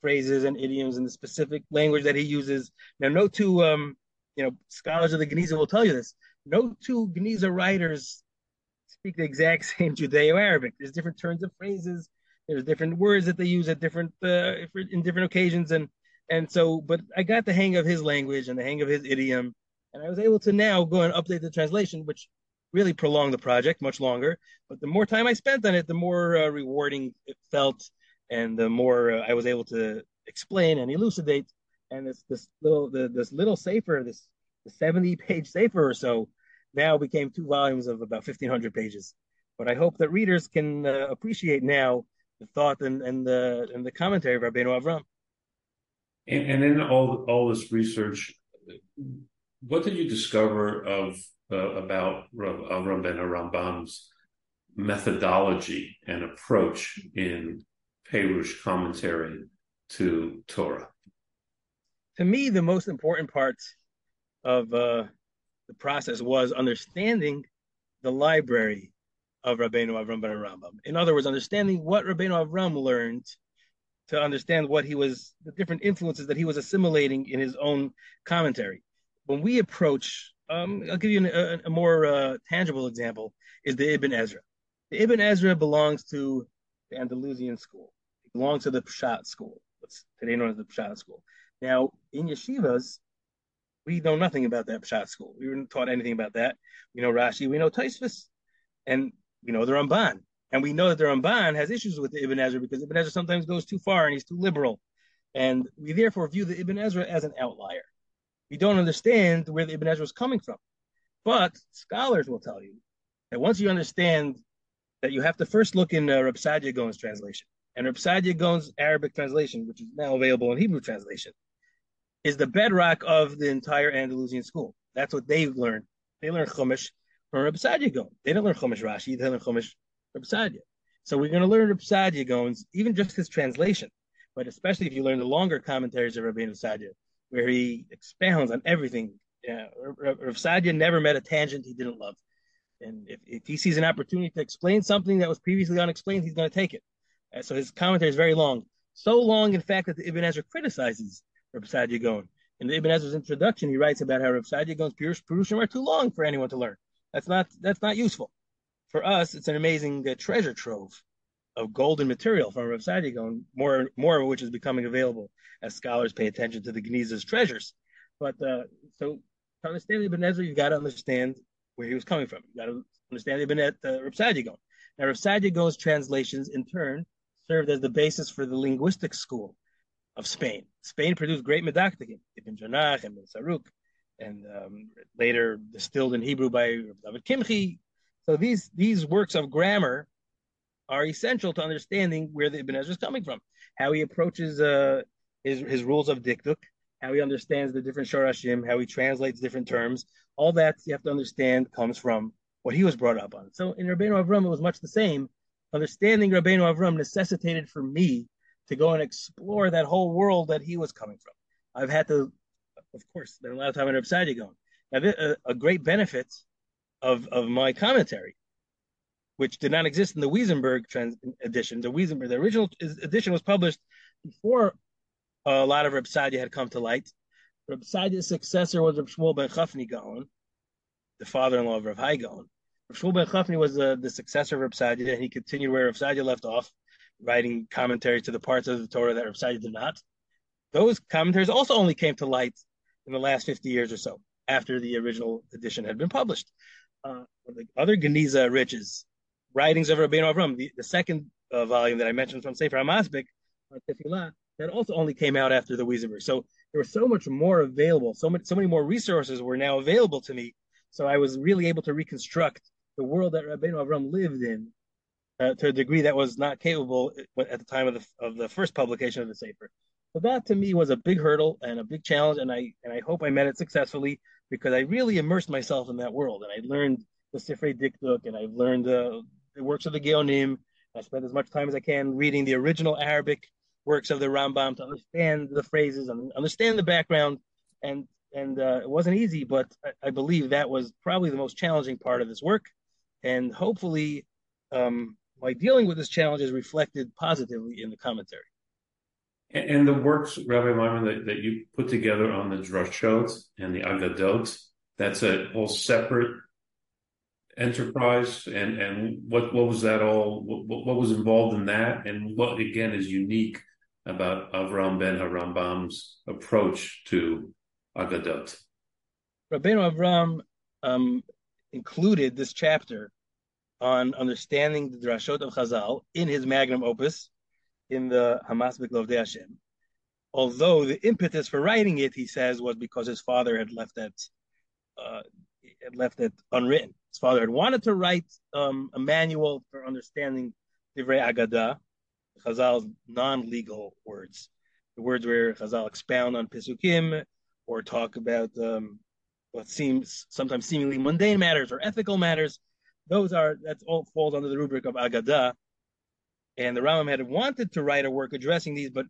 phrases and idioms and the specific language that he uses. Now, no two, um, you know, scholars of the Geniza will tell you this. No two Geniza writers speak the exact same Judeo-Arabic. There's different turns of phrases. There's different words that they use at different uh, in different occasions, and and so. But I got the hang of his language and the hang of his idiom, and I was able to now go and update the translation, which really prolonged the project much longer. But the more time I spent on it, the more uh, rewarding it felt, and the more uh, I was able to explain and elucidate. And this this little the, this little sefer, this seventy page safer or so, now became two volumes of about fifteen hundred pages. But I hope that readers can uh, appreciate now the thought and, and the and the commentary of Rabbeinu Avram. And, and in all all this research, what did you discover of uh, about Avram ben Rambam's methodology and approach in Perush commentary to Torah? To me, the most important part of uh, the process was understanding the library of Rabbeinu Avram ben Rambam. In other words, understanding what Rabbeinu Avram learned to understand what he was, the different influences that he was assimilating in his own commentary. When we approach um, I'll give you an, a, a, more uh, tangible example is the Ibn Ezra. The Ibn Ezra belongs to the Andalusian school. It belongs to the Pshat school. What's today known as the Pshat school. Now, in yeshivas, we know nothing about that Pshat school. We weren't taught anything about that. We know Rashi, we know Tosfos, and we know the Ramban. And we know that the Ramban has issues with the Ibn Ezra because Ibn Ezra sometimes goes too far and he's too liberal. And we therefore view the Ibn Ezra as an outlier we don't understand where the Ibn Ezra is coming from. But scholars will tell you that once you understand that you have to first look in uh, Reb Saadia Gaon's translation. And Reb Saadia Gaon's Arabic translation, which is now available in Hebrew translation, is the bedrock of the entire Andalusian school. That's what they've learned. They learn Chumash from Reb Saadia Gaon. They don't learn Chumash Rashi, they learn Chumash Reb Saadia. So we're going to learn Reb Saadia Gaon's, even just his translation, but especially if you learn the longer commentaries of Rabbeinu Saadia, where he expounds on everything. Yeah, Rav Saadia never met a tangent he didn't love. And if, if he sees an opportunity to explain something that was previously unexplained, he's going to take it. So his commentary is very long. So long, in fact, that the Ibn Ezra criticizes Rav Saadia Gaon. In the Ibn Ezra's introduction, he writes about how Rav Saadia Gaon's Purushim are too long for anyone to learn. That's not that's not useful. For us, it's an amazing uh, treasure trove of golden material from Rav Saadia Gaon, more more of which is becoming available as scholars pay attention to the Geniza's treasures. But uh, so to understand Ibn Ezra, you've got to understand where he was coming from. You've got to understand Ibn uh, Rav Saadia Gaon. Now, Rav Saadia Gaon's translations, in turn, served as the basis for the linguistic school of Spain. Spain produced great medakdekim, Ibn Janach and Ibn Saruk, and um, later distilled in Hebrew by David Kimchi. So these these works of grammar are essential to understanding where the Ibn Ezra is coming from, how he approaches uh, his his rules of dikduk, how he understands the different shorashim, how he translates different terms. All that you have to understand comes from what he was brought up on. So in Rabbeinu Avram, it was much the same. Understanding Rabbeinu Avram necessitated for me to go and explore that whole world that he was coming from. I've had to, of course, spend a lot of time in Reb going. Now, a, a great benefit of of my commentary, which did not exist in the Wiesenberg trans- edition. The Wiesenberg, the original edition was published before a lot of Reb Sadia had come to light. Reb Sadia's successor was Reb Shmuel ben Chafni Gaon, the father-in-law of Rav Hai Gaon. Reb Shmuel ben Chafni was uh, the successor of Reb Sadia, and he continued where Reb Sadia left off, writing commentaries to the parts of the Torah that Reb Sadia did not. Those commentaries also only came to light in the last 50 years or so, after the original edition had been published. Uh, the other Geniza riches, writings of Rabbeinu Avram, the, the second uh, volume that I mentioned from Sefer HaMaspik, Tefillah, that also only came out after the Wiesenberg. So there was so much more available, so so many more resources were now available to me. So I was really able to reconstruct the world that Rabbeinu Avram lived in uh, to a degree that was not capable at the time of the of the first publication of the Sefer. So that to me was a big hurdle and a big challenge, and I and I hope I met it successfully because I really immersed myself in that world, and I learned the Sifrei Dikduk, and I've learned the, the works of the Geonim. I spent as much time as I can reading the original Arabic works of the Rambam to understand the phrases and understand the background. And and uh, it wasn't easy, but I, I, believe that was probably the most challenging part of this work. And hopefully, um, my dealing with this challenge is reflected positively in the commentary. And, and the works, Rabbi Maimon, that, that you put together on the drashot and the agadot, that's a whole separate enterprise and and what what was that all what, what was involved in that and what again is unique about Avram ben Harambam's approach to Agadot. Rabbeinu Avram um, included this chapter on understanding the drashot of Chazal in his magnum opus, in the HaMaspik Lovdei Hashem. Although the impetus for writing it, he says, was because his father had left that uh, had left it unwritten. His father had wanted to write um, a manual for understanding Divrei Agadah, Chazal's non-legal words, the words where Chazal expound on Pesukim or talk about um, what seems sometimes seemingly mundane matters or ethical matters. Those are that all falls under the rubric of Agadah. And the Rambam had wanted to write a work addressing these, but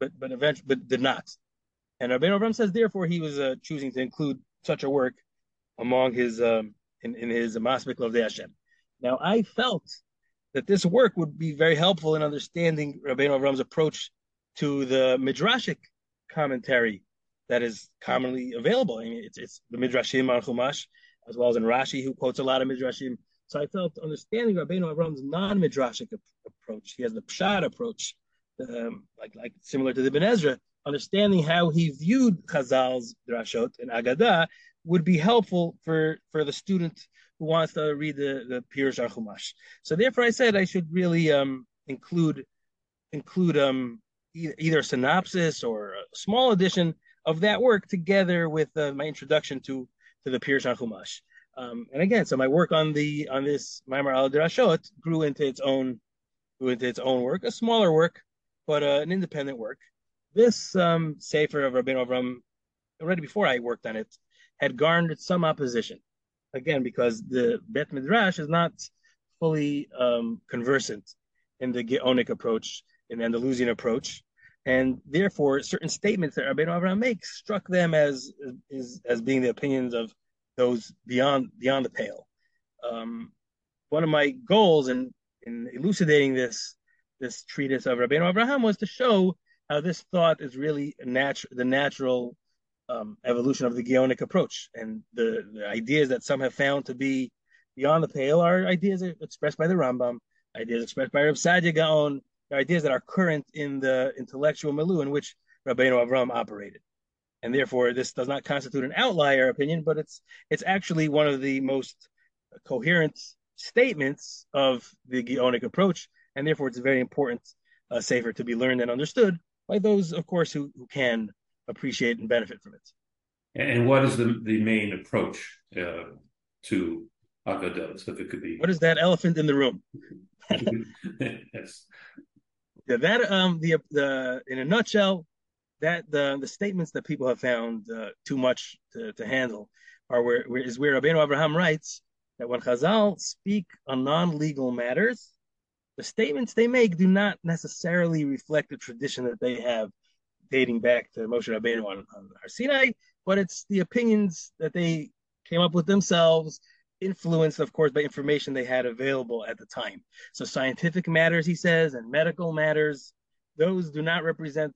but but eventually but did not. And Rabbeinu Avram says, therefore, he was uh, choosing to include such a work among his um, in, in his Maspik Lovdei Hashem. Now, I felt that this work would be very helpful in understanding Rabbeinu Avram's approach to the midrashic commentary that is commonly available. I mean, it's, it's the midrashim on Chumash, as well as in Rashi, who quotes a lot of midrashim. So I felt understanding Rabbeinu Avram's non-midrashic approach. He has the pshat approach, um, like like similar to the Ibn Ezra. Understanding how he viewed Chazal's drashot and Agadah would be helpful for for the student who wants to read the the Pirush Chumash. So therefore, I said I should really um, include include um, e- either a synopsis or a small edition of that work together with uh, my introduction to to the Pirush Chumash. Um, and again, so my work on the on this Maimar al Drashot grew into its own grew into its own work, a smaller work, but uh, an independent work. This um, Sefer of Rabbeinu Avram, already before I worked on it, had garnered some opposition again, because the Bet Midrash is not fully um, conversant in the Geonic approach, in the Andalusian approach, and therefore certain statements that Rabbeinu Avraham makes struck them as as, as being the opinions of those beyond beyond the pale. Um, one of my goals in in elucidating this this treatise of Rabbeinu Abraham was to show how this thought is really natu- the natural um, evolution of the Geonic approach. And the, the, ideas that some have found to be beyond the pale are ideas expressed by the Rambam, ideas expressed by Rav Sadia Gaon, ideas that are current in the intellectual milieu in which Rabbeinu Avram operated. And therefore, this does not constitute an outlier opinion, but it's it's actually one of the most coherent statements of the Geonic approach, and therefore it's a very important uh, sefer to be learned and understood by those, of course, who, who can appreciate and benefit from it. And what is the the main approach uh, to Agadot, if it could be? What is that elephant in the room? yes. Yeah, that um the the in a nutshell, that the the statements that people have found uh, too much to, to handle are where, where is where Rabbeinu Abraham writes that when Chazal speak on non-legal matters, the statements they make do not necessarily reflect the tradition that they have dating back to Moshe Rabbeinu on, on Sinai, but it's the opinions that they came up with themselves, influenced, of course, by information they had available at the time. So scientific matters, he says, and medical matters, those do not represent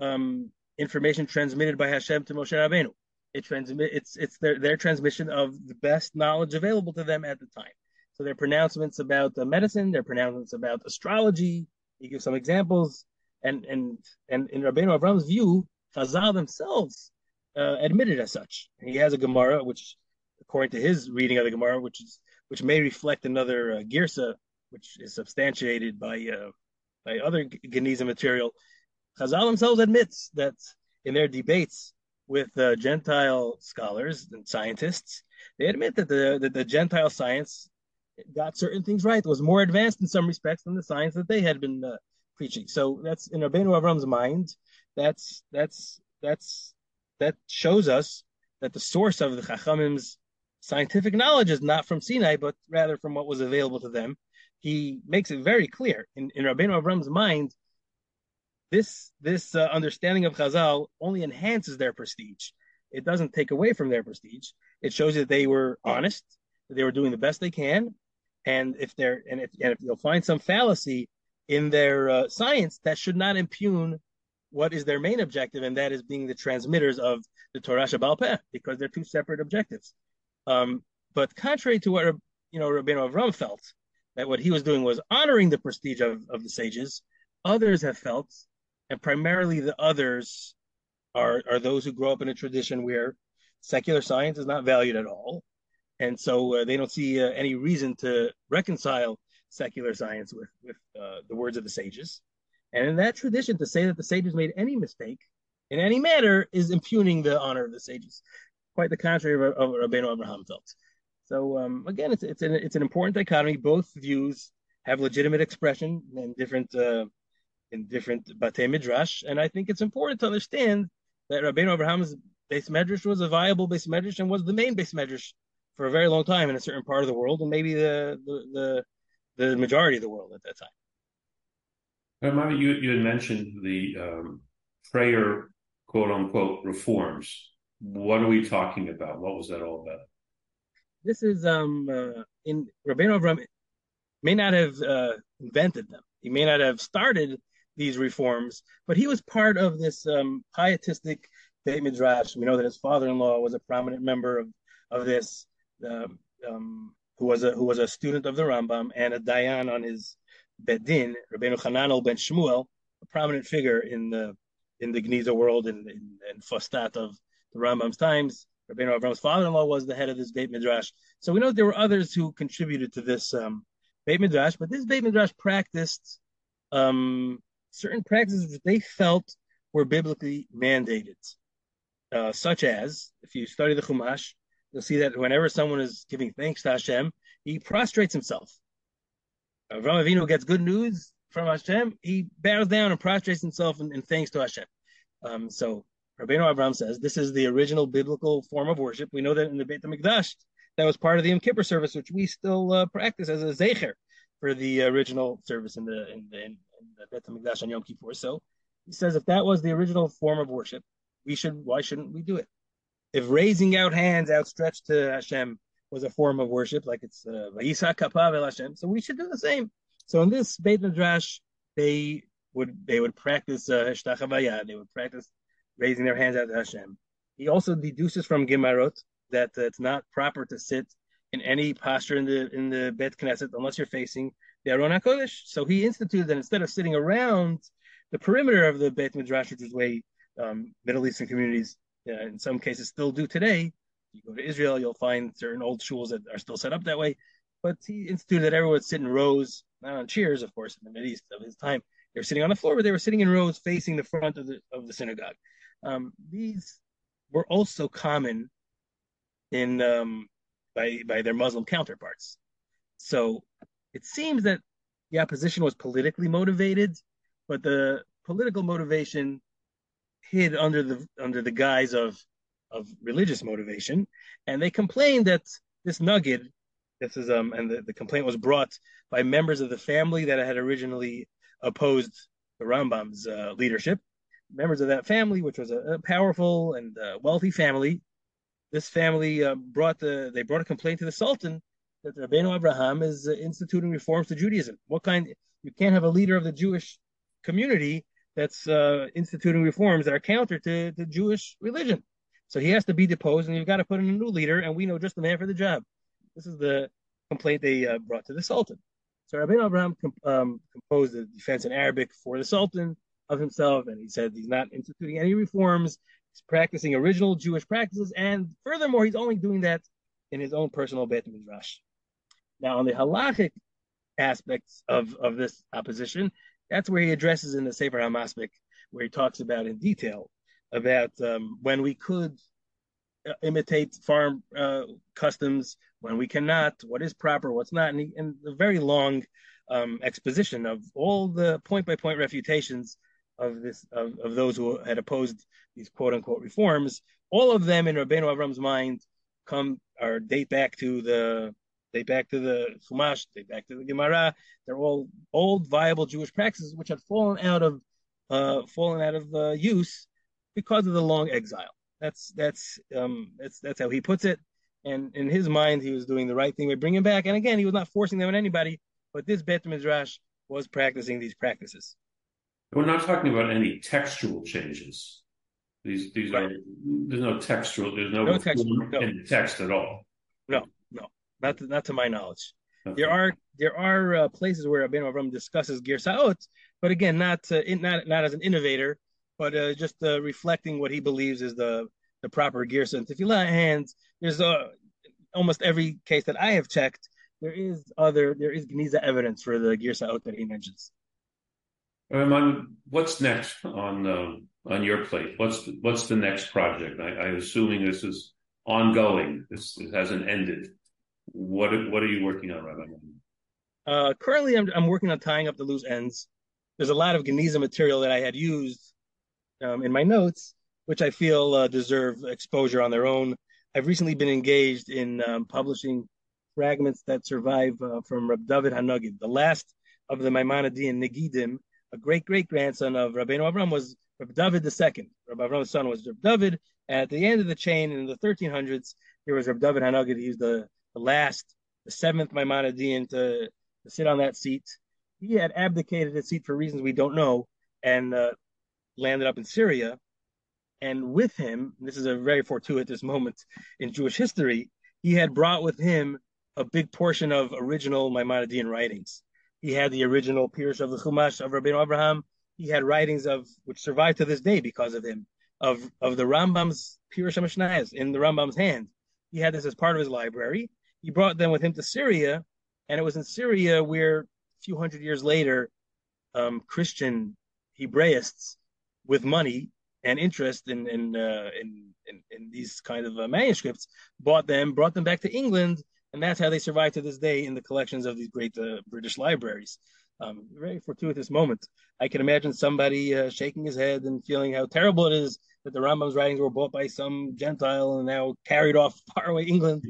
um, information transmitted by Hashem to Moshe Rabbeinu. It transmit it's it's their their transmission of the best knowledge available to them at the time. So their pronouncements about the medicine, their pronouncements about astrology. He gives some examples, and and and in Rabbeinu Avram's view, Chazal themselves uh, admitted as such. He has a Gemara, which, according to his reading of the Gemara, which is which may reflect another uh, girsa, which is substantiated by uh, by other Geniza material. Chazal themselves admits that in their debates with uh, Gentile scholars and scientists, they admit that the that the Gentile science got certain things right. Was more advanced in some respects than the science that they had been uh, preaching. So that's in Rabbeinu Avram's mind. That's that's that's that shows us that the source of the Chachamim's scientific knowledge is not from Sinai, but rather from what was available to them. He makes it very clear in, in Rabbeinu Avram's mind. This this uh, understanding of Chazal only enhances their prestige. It doesn't take away from their prestige. It shows that they were honest, that they were doing the best they can, and if they're and if, and if you'll find some fallacy in their uh, science, that should not impugn what is their main objective, and that is being the transmitters of the Torah Shebaal Peh, because they're two separate objectives. Um, but contrary to what you know Rabbeinu Avram felt, that what he was doing was honoring the prestige of, of the sages, others have felt, and primarily the others are are those who grow up in a tradition where secular science is not valued at all, and so uh, they don't see uh, any reason to reconcile secular science with with uh, the words of the sages. And in that tradition, to say that the sages made any mistake in any matter is impugning the honor of the sages. Quite the contrary of, of Rabbeinu Abraham felt. So um, again, it's it's an it's an important dichotomy. Both views have legitimate expression in different uh, in different batei midrash, and I think it's important to understand that Rabbeinu Abraham's beis medrash was a viable beis medrash and was the main beis medrash for a very long time in a certain part of the world, and maybe the the the, the majority of the world at that time. Remember, you, you had mentioned the um, prayer, quote unquote, reforms. What are we talking about? What was that all about? This is um uh, in Rabbeinu Avram may not have uh, invented them. He may not have started these reforms, but he was part of this um, pietistic Beit Midrash. We know that his father-in-law was a prominent member of of this, uh, um, who was a who was a student of the Rambam and a dayan on his Bedin, Rabbeinu Hananel ben Shmuel, a prominent figure in the in the Geniza world and in, in, Fostat of the Rambam's times. Rabbeinu Avram's father-in-law was the head of this Beit Midrash. So we know there were others who contributed to this um, Beit Midrash, but this Beit Midrash practiced um, certain practices that they felt were biblically mandated, uh, such as, if you study the Chumash, you'll see that whenever someone is giving thanks to Hashem, he prostrates himself. Avram Avinu gets good news from Hashem, he bows down and prostrates himself in, in thanks to Hashem. Um, so Rabbeinu Avram says this is the original biblical form of worship. We know that in the Beit HaMikdash, that was part of the Yom Kippur service, which we still uh, practice as a zecher for the original service in the in the, in, in the Beit HaMikdash on Yom Kippur. So he says if that was the original form of worship, we should why shouldn't we do it? If raising out hands outstretched to Hashem was a form of worship, like it's uh, Kapav El Hashem. So we should do the same. So in this Beit Midrash, they would they would practice uh, They would practice raising their hands out to Hashem. He also deduces from Gemarot that uh, it's not proper to sit in any posture in the in the Bet Knesset unless you're facing the Aron Hakodesh. So he instituted that instead of sitting around the perimeter of the Beit Midrash, which is way um, Middle Eastern communities uh, in some cases still do today, you go to Israel, you'll find certain old shuls that are still set up that way. But he instituted that everyone would sit in rows, not on chairs, of course, in the Middle East of his time. They were sitting on the floor, but they were sitting in rows facing the front of the of the synagogue. Um, these were also common in um, by by their Muslim counterparts. So it seems that the opposition was politically motivated, but the political motivation hid under the under the guise of of religious motivation, and they complained that this nugget This is um, and the, the complaint was brought by members of the family that had originally opposed the Rambam's uh, leadership. Members of that family, which was a, a powerful and uh, wealthy family, this family uh, brought the they brought a complaint to the Sultan that Rabbeinu Abraham is uh, instituting reforms to Judaism. What kind? You can't have a leader of the Jewish community that's uh, instituting reforms that are counter to the Jewish religion. So he has to be deposed, and you've got to put in a new leader, and we know just the man for the job. This is the complaint they uh, brought to the Sultan. So Rabbi Abraham comp- um, composed a defense in Arabic for the Sultan of himself, and he said he's not instituting any reforms. He's practicing original Jewish practices, and furthermore, he's only doing that in his own personal Beit Midrash. Now, on the halachic aspects of, of this opposition, that's where he addresses in the Sefer HaMaspik, where he talks about in detail about um, when we could uh, imitate farm uh, customs, when we cannot, what is proper, what's not, and, he, and a very long um, exposition of all the point by point refutations of this of, of those who had opposed these quote unquote reforms. All of them in Rabbeinu Avram's mind come or date back to the date back to the Chumash, date back to the Gemara. They're all old, viable Jewish practices which had fallen out of uh, fallen out of uh, use because of the long exile. That's that's um, that's that's how he puts it. And in his mind, he was doing the right thing by bringing back. And again, he was not forcing them on anybody, but this Bet Midrash was practicing these practices. We're not talking about any textual changes. These these right. are there's no textual there's no, no text no. in text at all. No, not to, not to my knowledge. Okay. There are there are uh, places where Abin Avram discusses Girsaot, but again, not uh, in, not not as an innovator, but uh, just uh, reflecting what he believes is the the proper Girsa and Tefillah. And there's uh, almost every case that I have checked, there is other there is Geniza evidence for the Girsaot that he mentions. Um, what's next on uh, on your plate? What's the, what's the next project? I, I'm assuming this is ongoing. This it hasn't ended. What what are you working on, Rabbi? Uh, currently, I'm I'm working on tying up the loose ends. There's a lot of Geniza material that I had used um, in my notes, which I feel uh, deserve exposure on their own. I've recently been engaged in um, publishing fragments that survive uh, from Rab David HaNagid, the last of the Maimonidean Negidim, a great great grandson of Rabbeinu Avram was Rab David II. Rabbi Avram's son was Rab David. At the end of the chain in the 1300s, there was Rab David HaNagid. He was the the last, the seventh Maimonidean to, to sit on that seat. He had abdicated his seat for reasons we don't know and uh, landed up in Syria. And with him, this is a very fortuitous moment in Jewish history, he had brought with him a big portion of original Maimonidean writings. He had the original Pirush of the Chumash of Rabbi Abraham. He had writings of which survive to this day because of him, of of the Rambam's Pirush HaMishnayos in the Rambam's hand. He had this as part of his library, he brought them with him to Syria, and it was in Syria where a few hundred years later, um, Christian Hebraists with money and interest in in uh, in, in, in, these kind of uh, manuscripts bought them, brought them back to England, and that's how they survive to this day in the collections of these great uh, British libraries. Um, very fortuitous moment. I can imagine somebody uh, shaking his head and feeling how terrible it is that the Rambam's writings were bought by some Gentile and now carried off far away England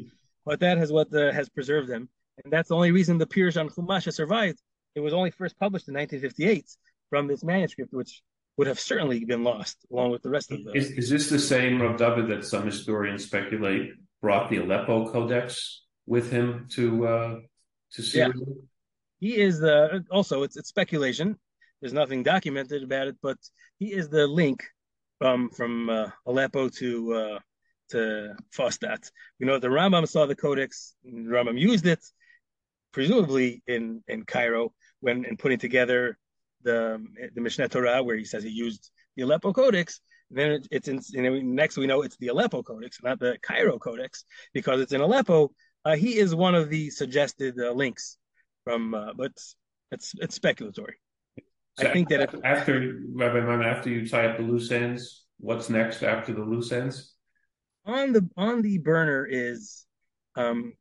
but that is what the, has preserved them, and that's the only reason the Pirush on Chumash has survived. It was only first published in 1958 from this manuscript, which would have certainly been lost along with the rest of the. Is, is this the same Rav David that some historians speculate brought the Aleppo Codex with him to uh, to Syria? Yeah. He is the also it's it's speculation. There's nothing documented about it, but he is the link um, from uh, Aleppo to uh, to that We know the Rambam saw the Codex, Rambam used it, presumably in, in Cairo, when in putting together the the Mishneh Torah, where he says he used the Aleppo Codex. Then it, it's in, you know, next we know it's the Aleppo Codex, not the Cairo Codex, because it's in Aleppo. Uh, he is one of the suggested uh, links from, uh, but it's it's speculatory. So I think that if, after Rabbi Maimon, after you tie up the loose ends, what's next after the loose ends? On the on the burner is um,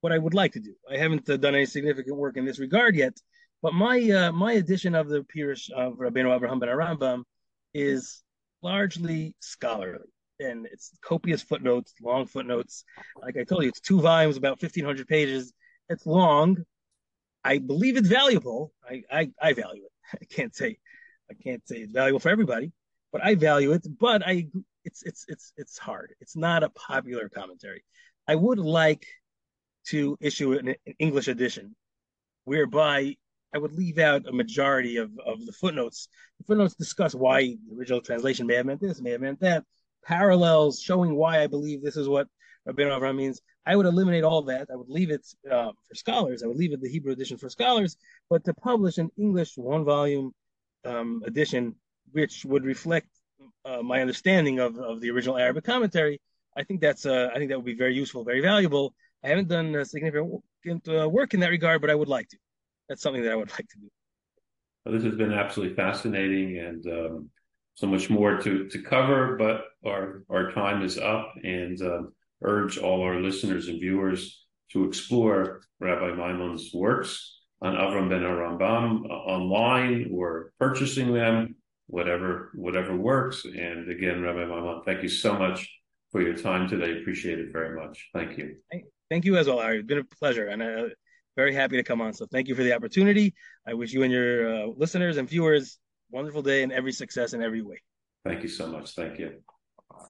what I would like to do. I haven't uh, done any significant work in this regard yet, but my uh, my edition of the Pirush of Rabbeinu Abraham ben Rambam is largely scholarly. and it's copious footnotes, long footnotes. Like I told you, it's two volumes, about fifteen hundred pages. It's long. I believe it's valuable. I, I I value it. I can't say I can't say it's valuable for everybody, but I value it. But I it's it's it's it's hard. It's not a popular commentary. I would like to issue an, an English edition whereby I would leave out a majority of, of the footnotes. The footnotes discuss why the original translation may have meant this, may have meant that, parallels showing why I believe this is what Rabbeinu Avram means. I would eliminate all that. I would leave it uh, for scholars. I would leave it the Hebrew edition for scholars, but to publish an English one volume um, edition, which would reflect uh, my understanding of, of the original Arabic commentary, I think that's uh, I think that would be very useful, very valuable. I haven't done significant uh, work in that regard, but I would like to. That's something that I would like to do. Well, this has been absolutely fascinating and um, so much more to, to cover, but our, our time is up and uh, urge all our listeners and viewers to explore Rabbi Maimon's works on Avram ben Rambam uh, online or purchasing them, whatever whatever works. And again, Rabbi Maimon, thank you so much for your time today. Appreciate it very much. Thank you. Thank you as well, Larry. It's been a pleasure, and uh, very happy to come on. So thank you for the opportunity. I wish you and your uh, listeners and viewers wonderful day and every success in every way. Thank you so much. Thank you.